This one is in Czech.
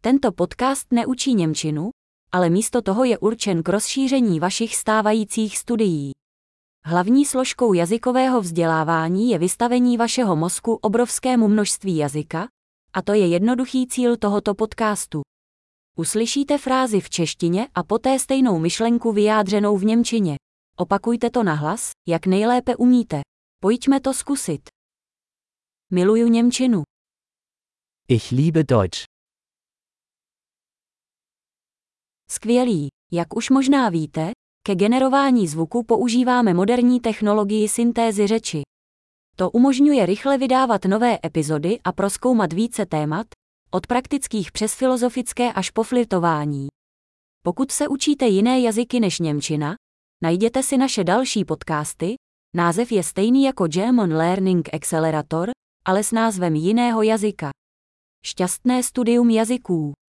Tento podcast neučí Němčinu, ale místo toho je určen k rozšíření vašich stávajících studií. Hlavní složkou jazykového vzdělávání je vystavení vašeho mozku obrovskému množství jazyka, a to je jednoduchý cíl tohoto podcastu. Uslyšíte frázi v češtině a poté stejnou myšlenku vyjádřenou v němčině. Opakujte to nahlas, jak nejlépe umíte. Pojďme to zkusit. Miluju Němčinu. Ich liebe Deutsch. Skvělý. Jak už možná víte, ke generování zvuku používáme moderní technologii syntézy řeči. To umožňuje rychle vydávat nové epizody a proskoumat více témat, od praktických přes filozofické až po flirtování. Pokud se učíte jiné jazyky než Němčina, najděte si naše další podcasty, název je stejný jako German Learning Accelerator, ale s názvem jiného jazyka. Šťastné studium jazyků.